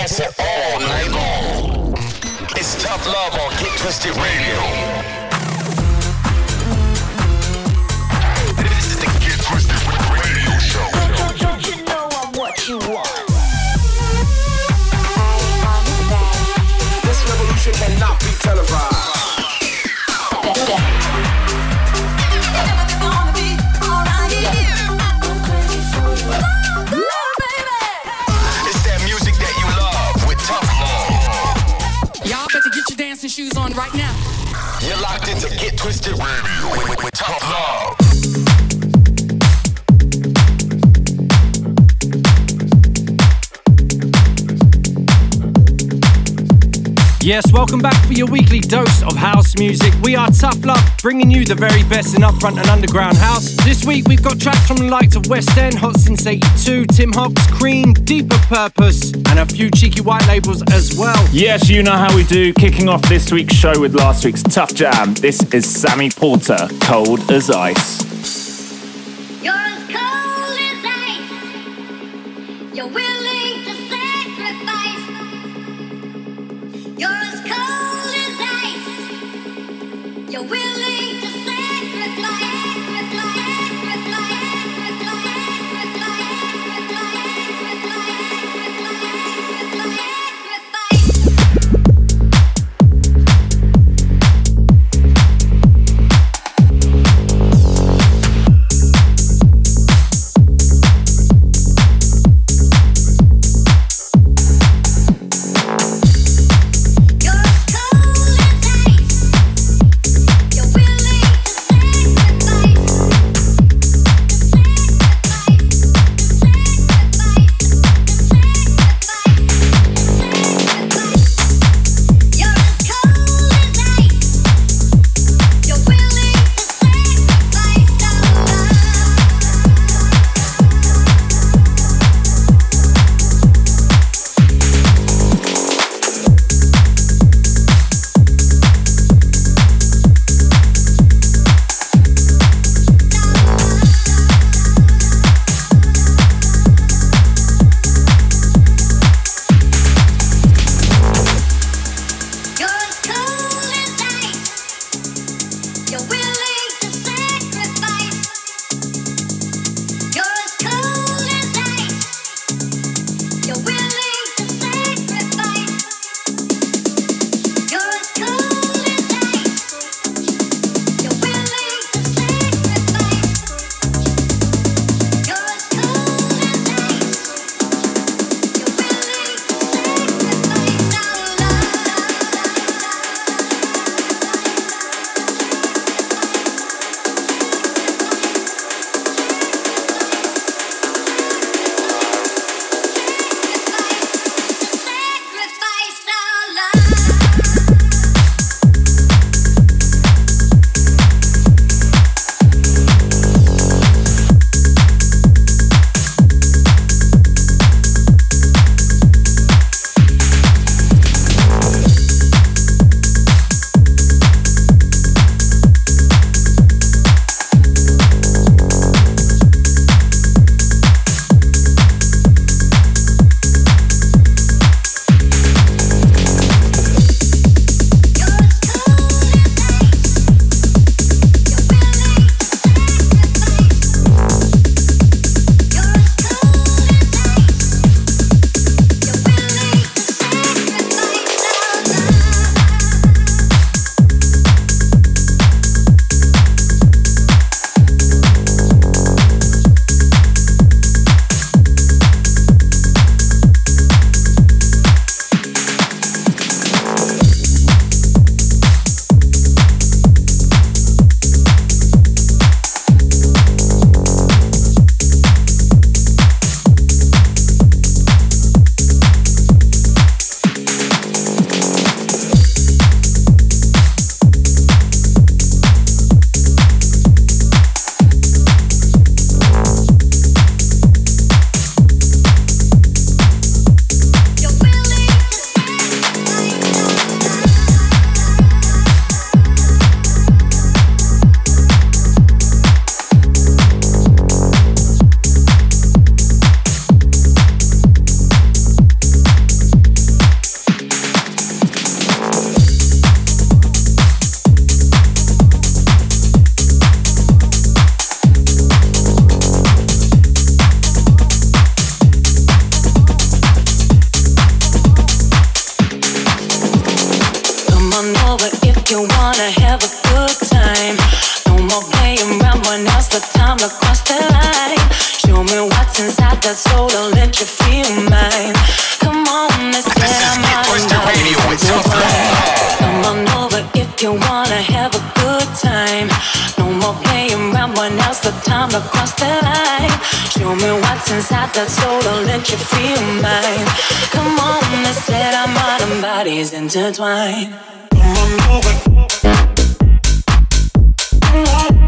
dancing all night long. It's tough love on Get Twisted Radio. You're locked into Get Twisted Radio with, with, with tough love. Yes, welcome back for your weekly dose of house music. We are Tough Love, bringing you the very best in upfront and underground house. This week we've got tracks from the likes of West End, Hot Since 82, Tim Hawks, Cream, Deeper Purpose, and a few cheeky white labels as well. Yes, you know how we do. Kicking off this week's show with last week's Tough Jam. This is Sammy Porter, Cold as Ice. come across the line. Show me what's inside that soul, don't let you feel mine. Come on, let's let our mind and bodies intertwine. Come on, move it.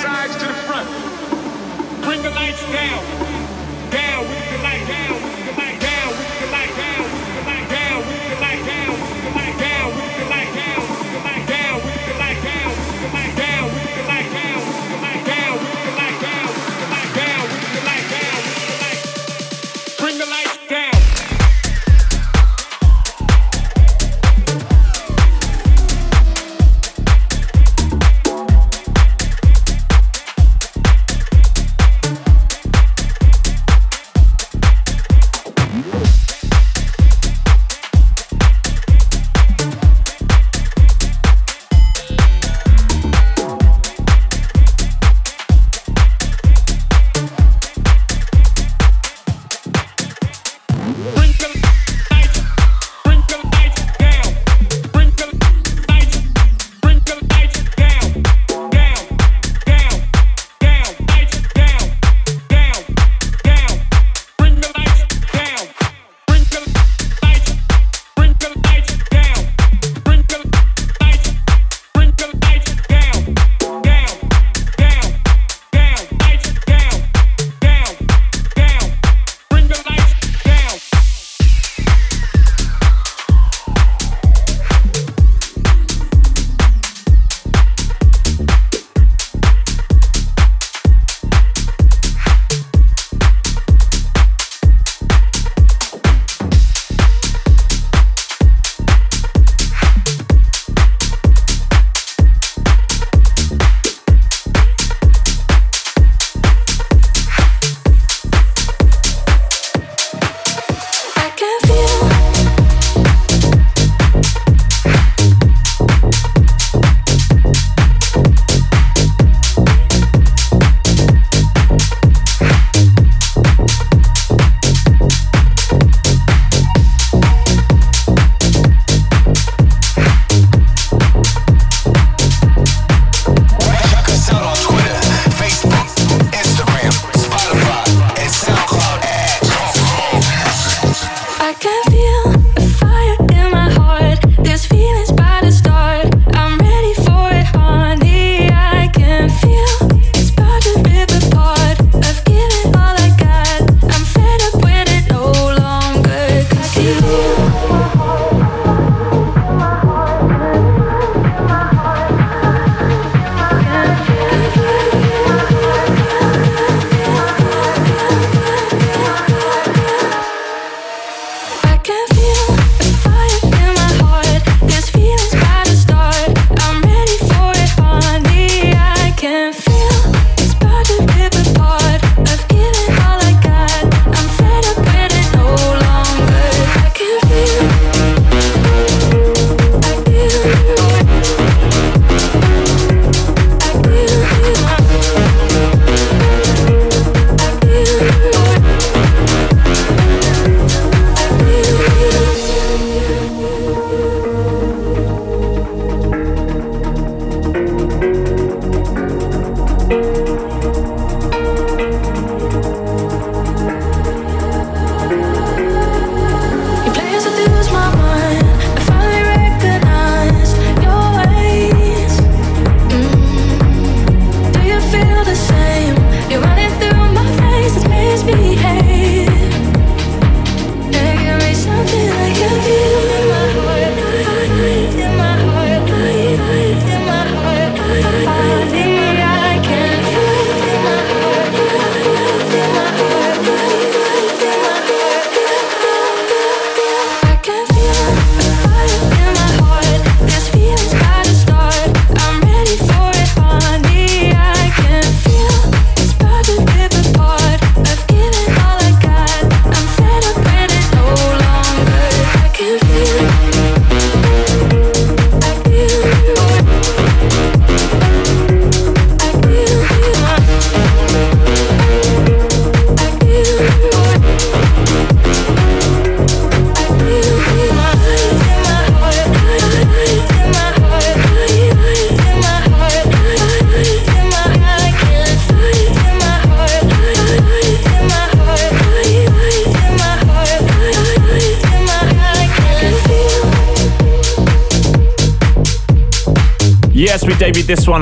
sides to the front. Bring the lights down. Down with the. Down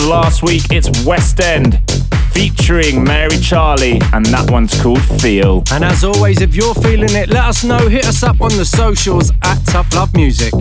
last week. It's West End featuring Mary Charlie, and that one's called Feel. And as always, if you're feeling it, let us know. Hit us up on the socials at Tough Love Music.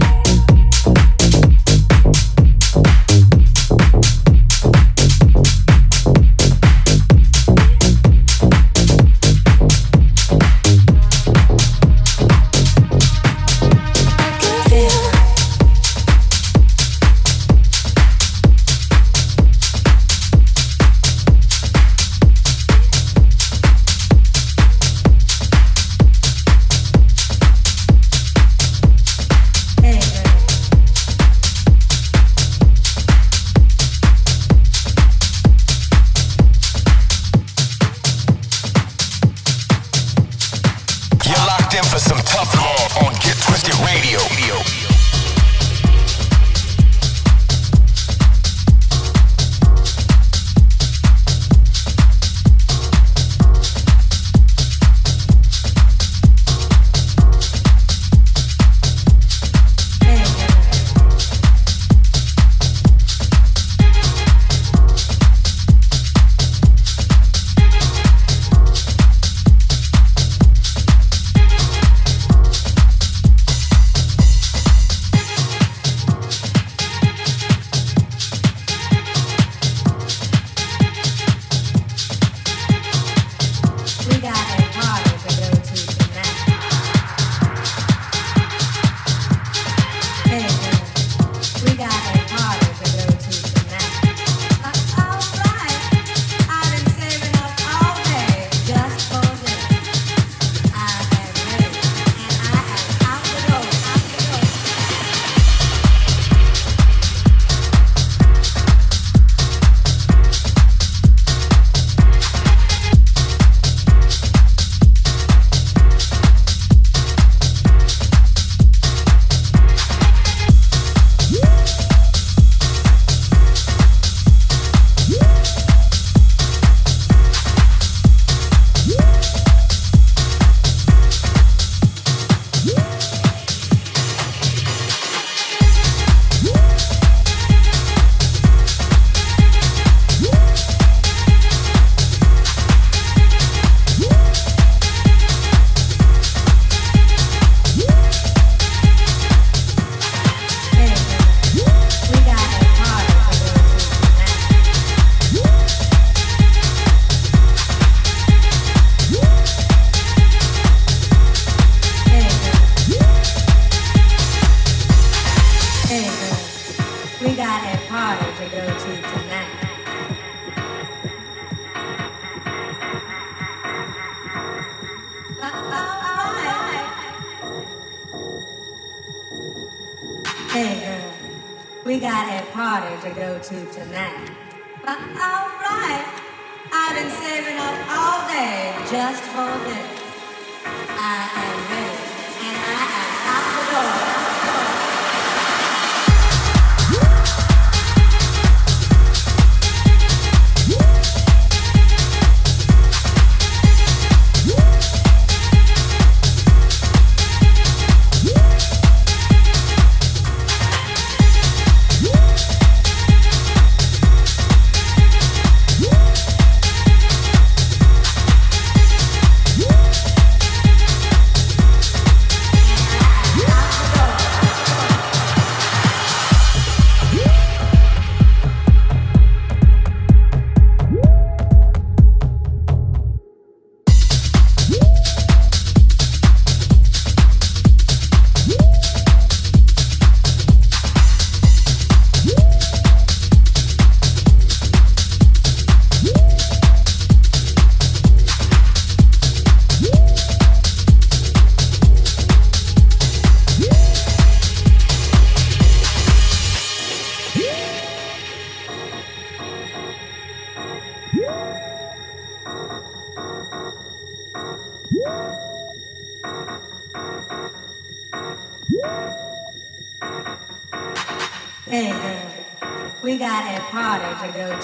ago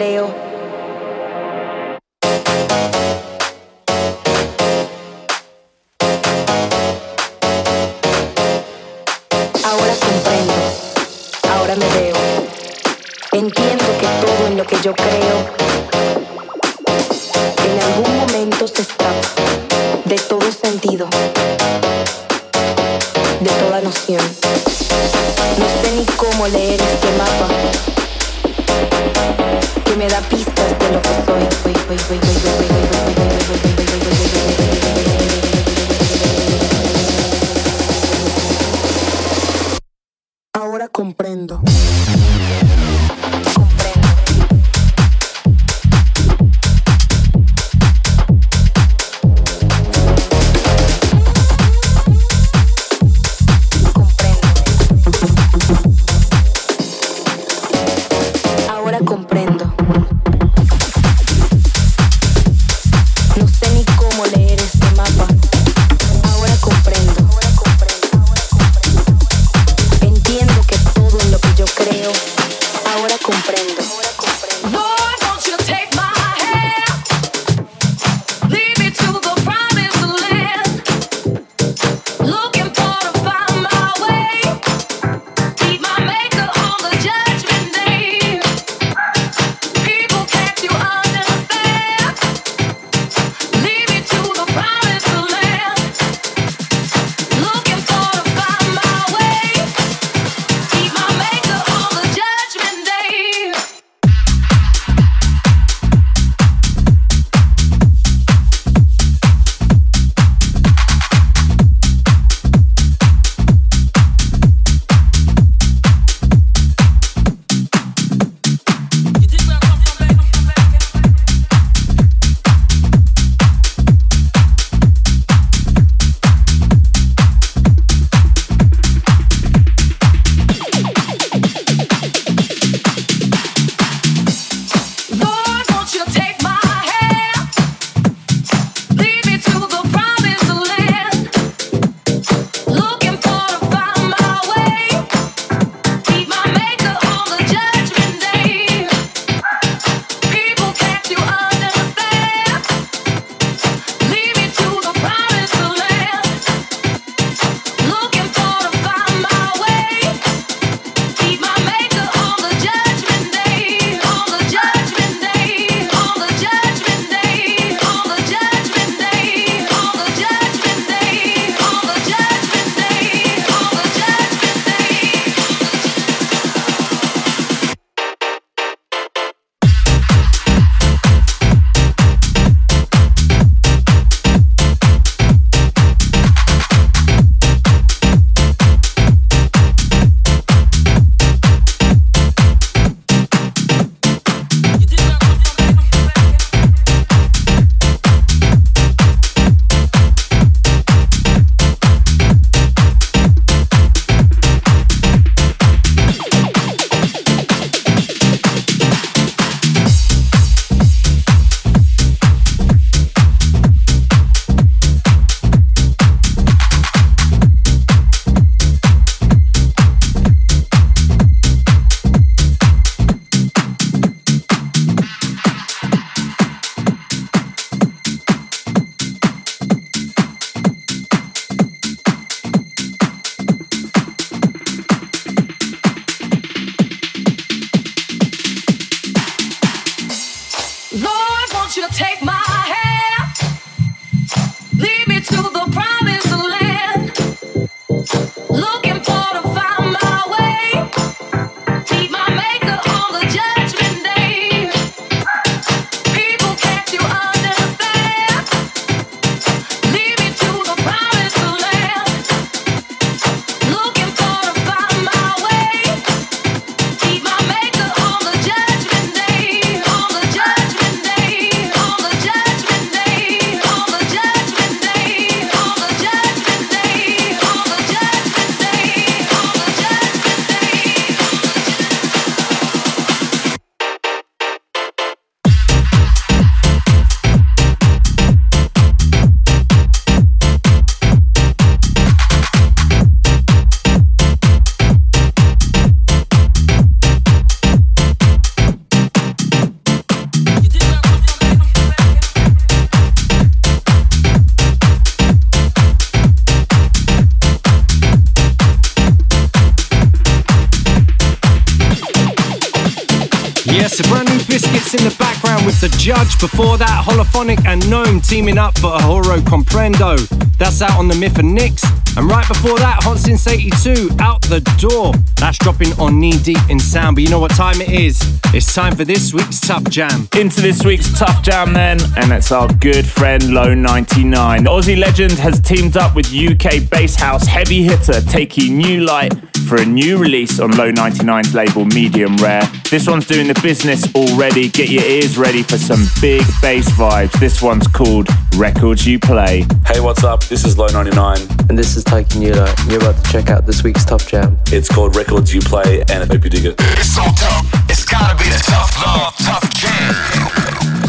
Ahora comprendo, ahora me veo. Entiendo que todo en lo que yo creo Before that, Hollaphonic and Gnome teaming up for Ahora Comprendo. That's out on the Myth and Nix. And right before that, Hot Since 82, Out the Door. That's dropping on Knee Deep in Sound. But you know what time it is? It's time for this week's Tough Jam. Into this week's Tough Jam then, and it's our good friend Lo'99. Aussie legend has teamed up with UK bass house heavy hitter Taiki Nulight for a new release on Lo'99's label Medium Rare. This one's doing the business already. Get your ears ready for some big bass vibes. This one's called Records You Play. Hey, what's up? This is Lo'99. And this is Taiki Nulight. You're about to check out this week's Tough Jam. It's called Records You Play, and I hope you dig it. It's so tough. It's gotta be the tough love, tough jam.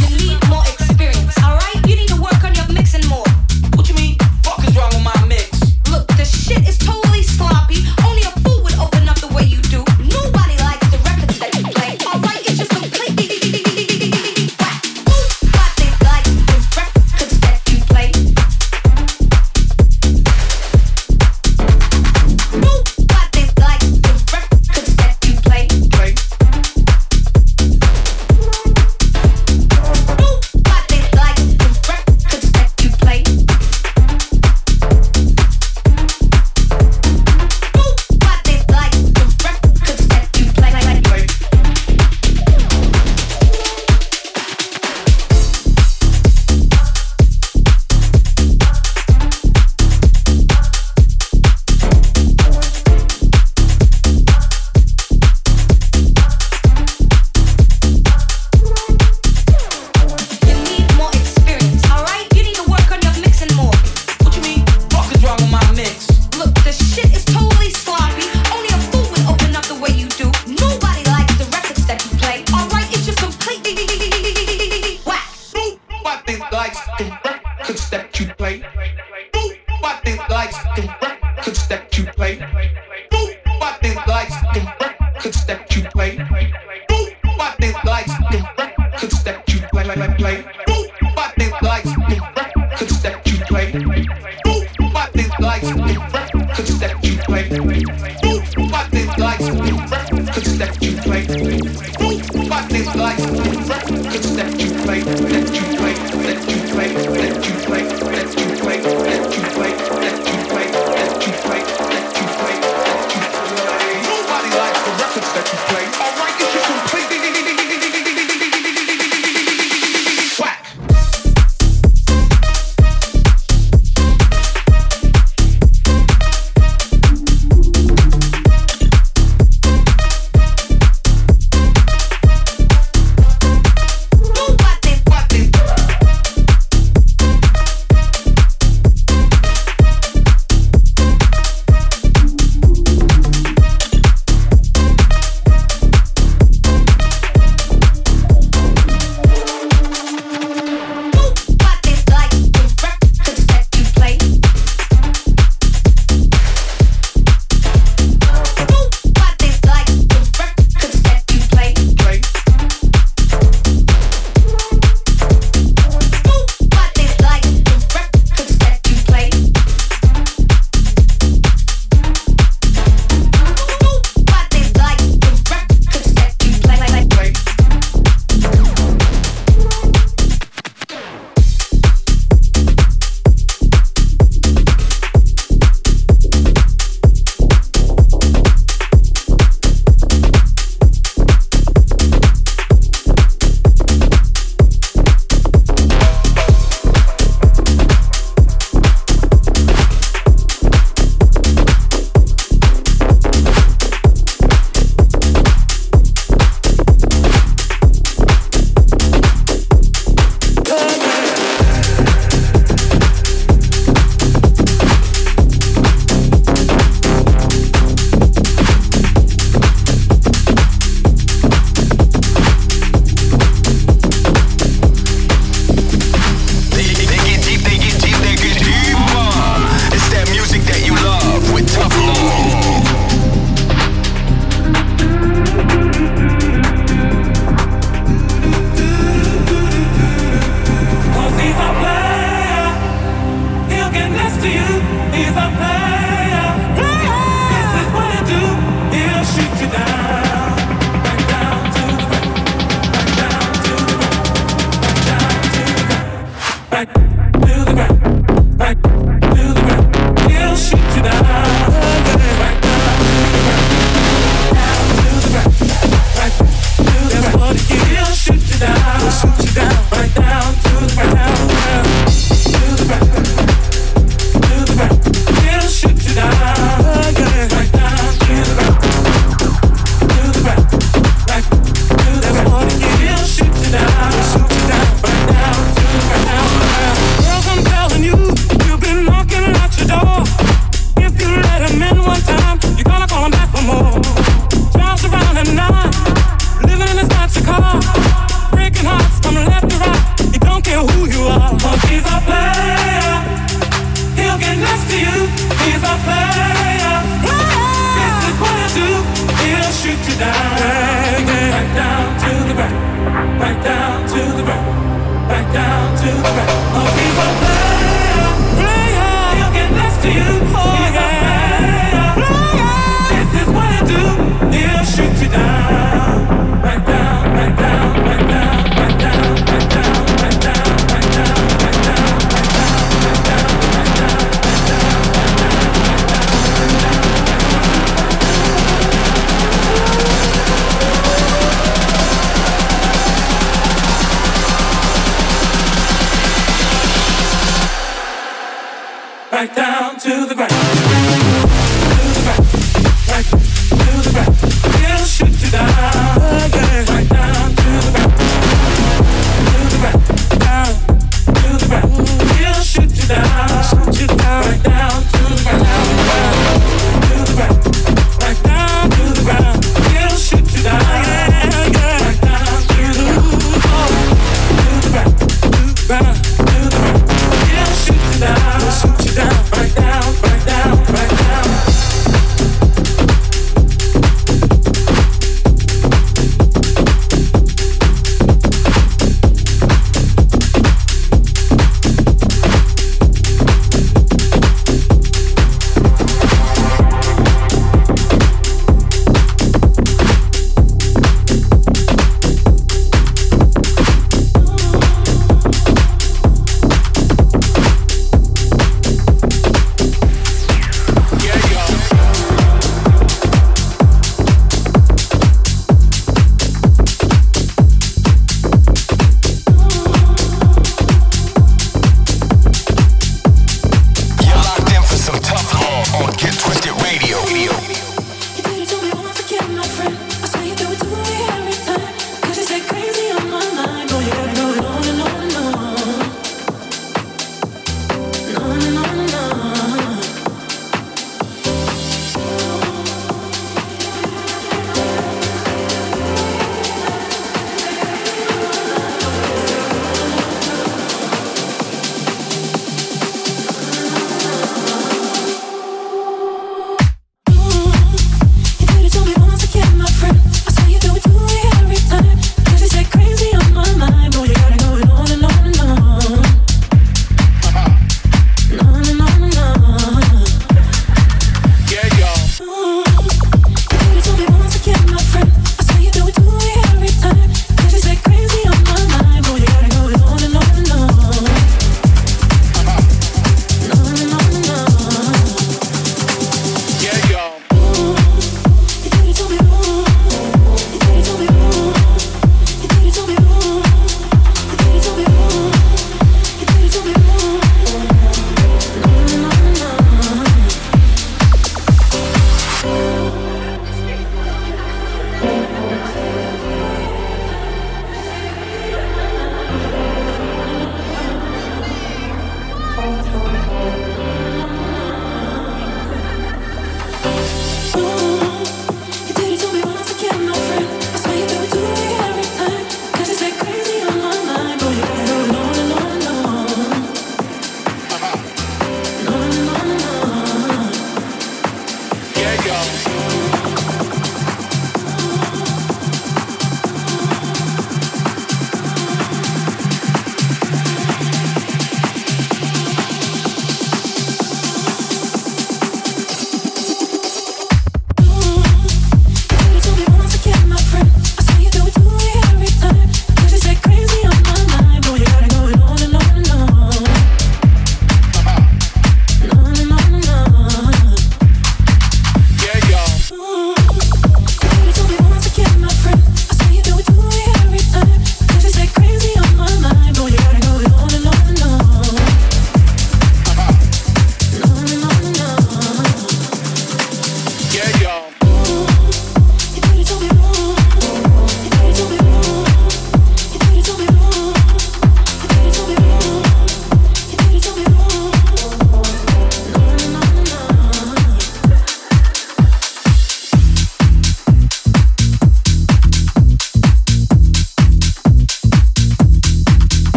could that you play, like like like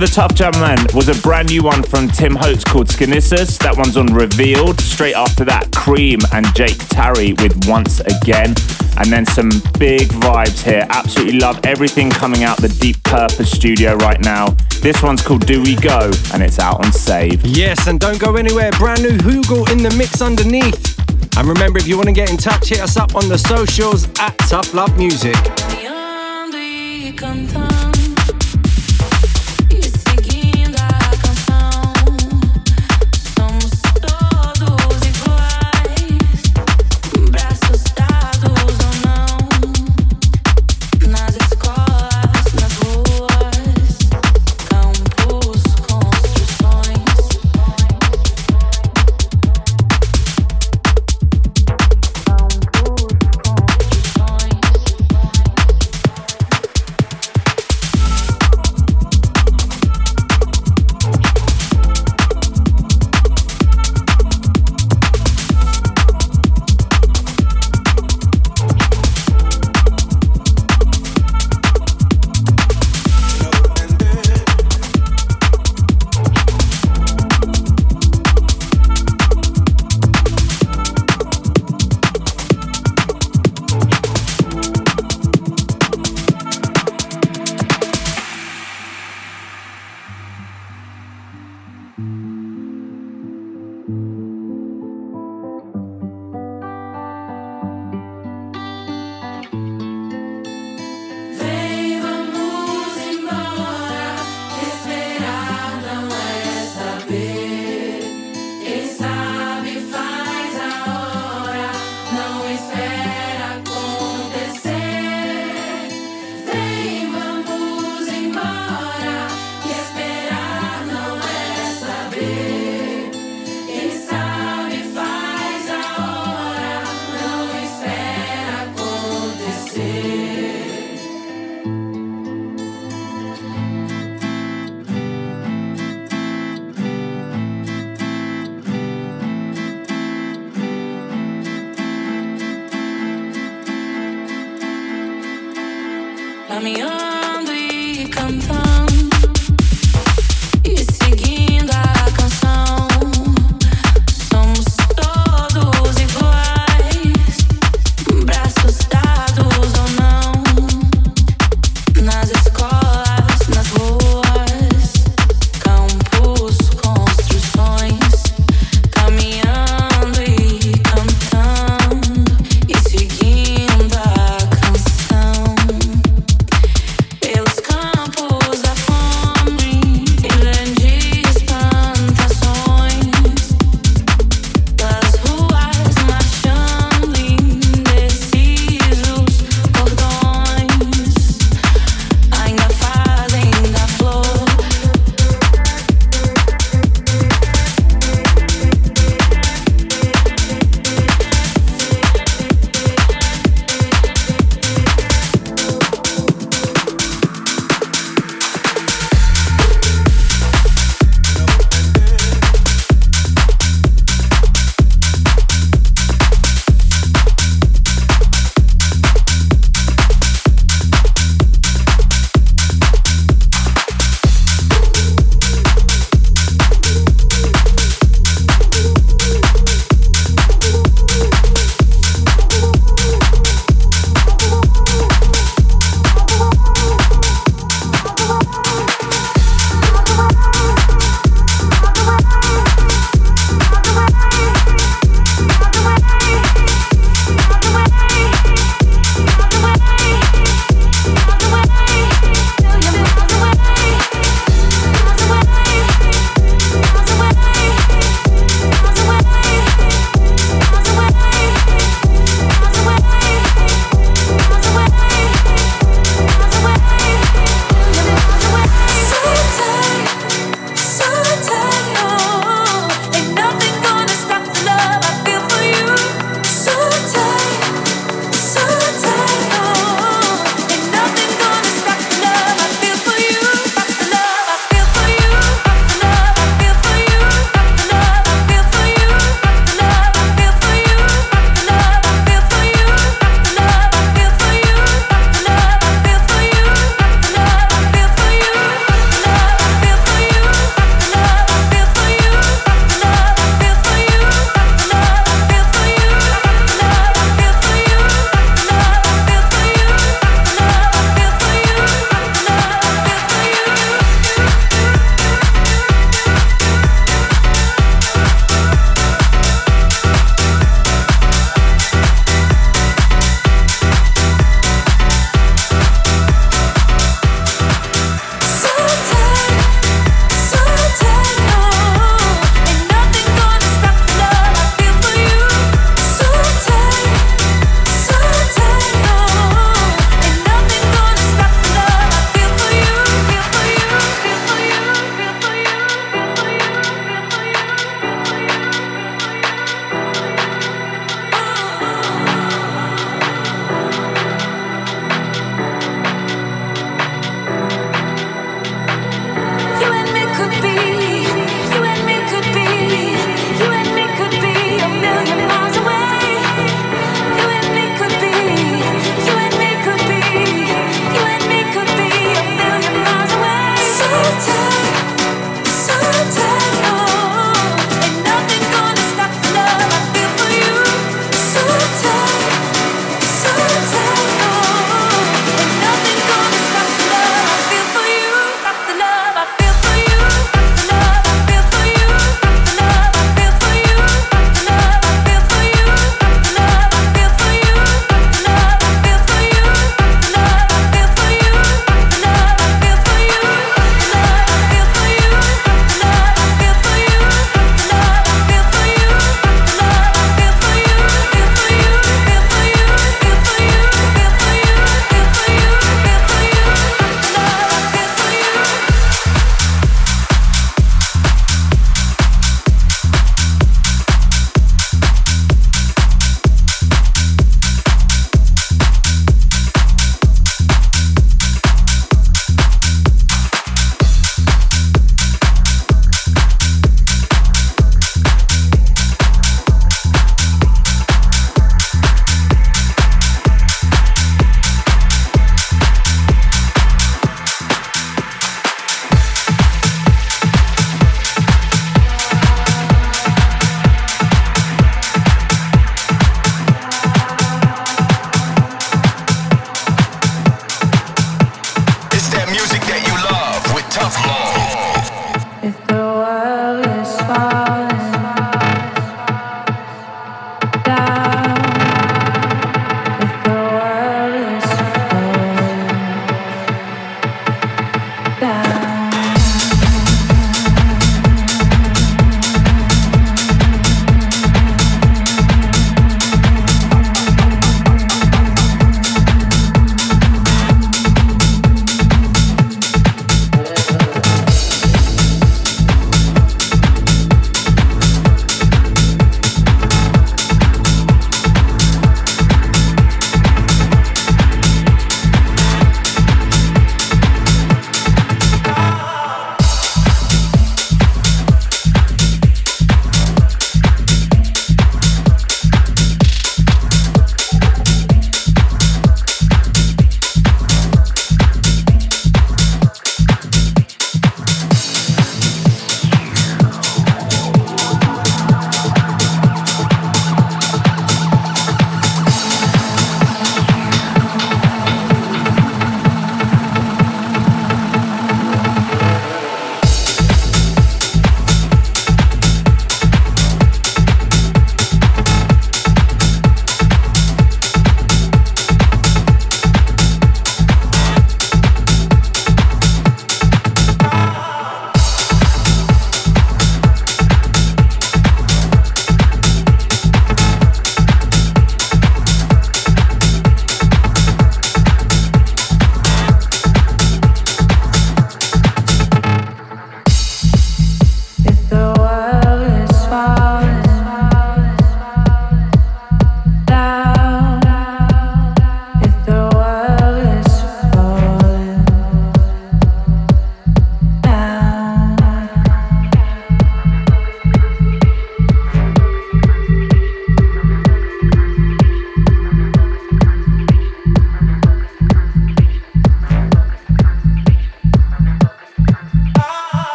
the Tough Jam then was a brand new one from Tim Holtz called Skinissus. That one's on Revealed. Straight after that, Cream and Jake Tarry with Once Again. And then some big vibes here. Absolutely love everything coming out the Deep Purpose studio right now. This one's called Do We Go and it's out on Save. Yes, and don't go anywhere. Brand new Hugel in the mix underneath. And remember, if you want to get in touch, hit us up on the socials at Tough Love Music.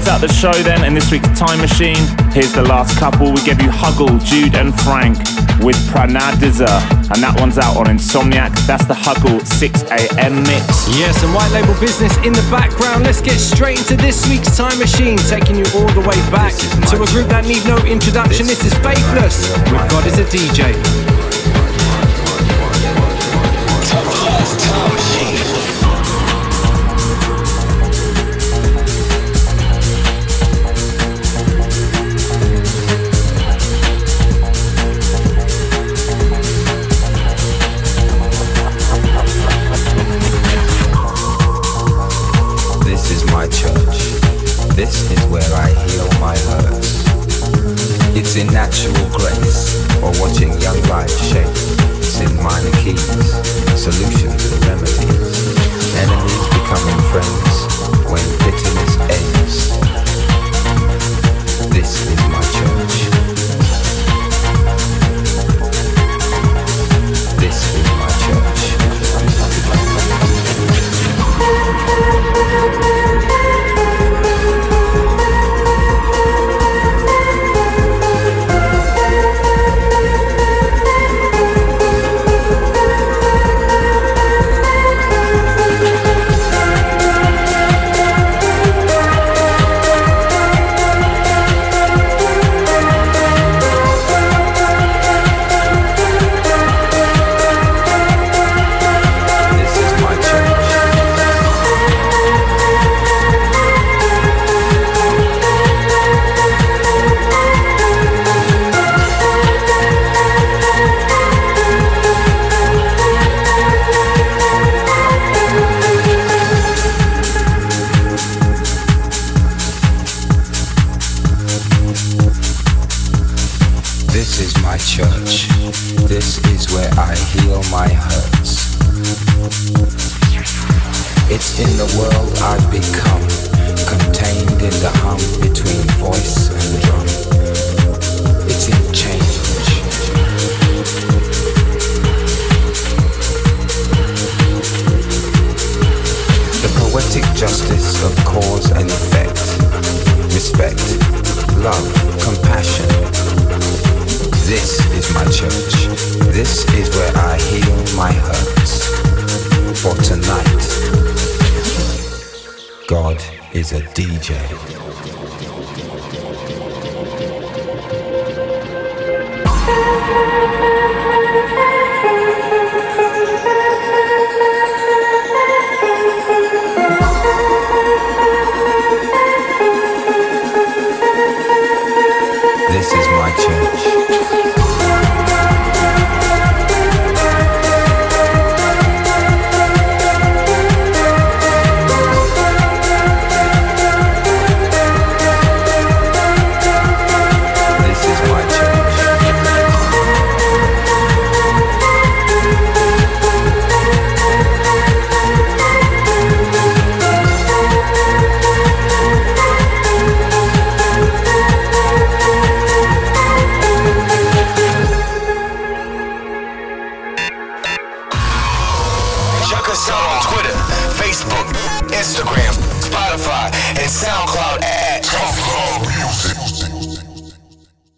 Close out the show, then, in this week's Time Machine, here's the last couple. We give you Hugel, Jude, and Frank with Pranadiza, and that one's out on Insomniac. That's the Hugel 6 a.m. mix. Yes, and white label business in the background. Let's get straight into this week's Time Machine, taking you all the way back to a group that need no introduction. This is Faithless with God is a DJ. My hurts. It's in the world I've become, a DJ.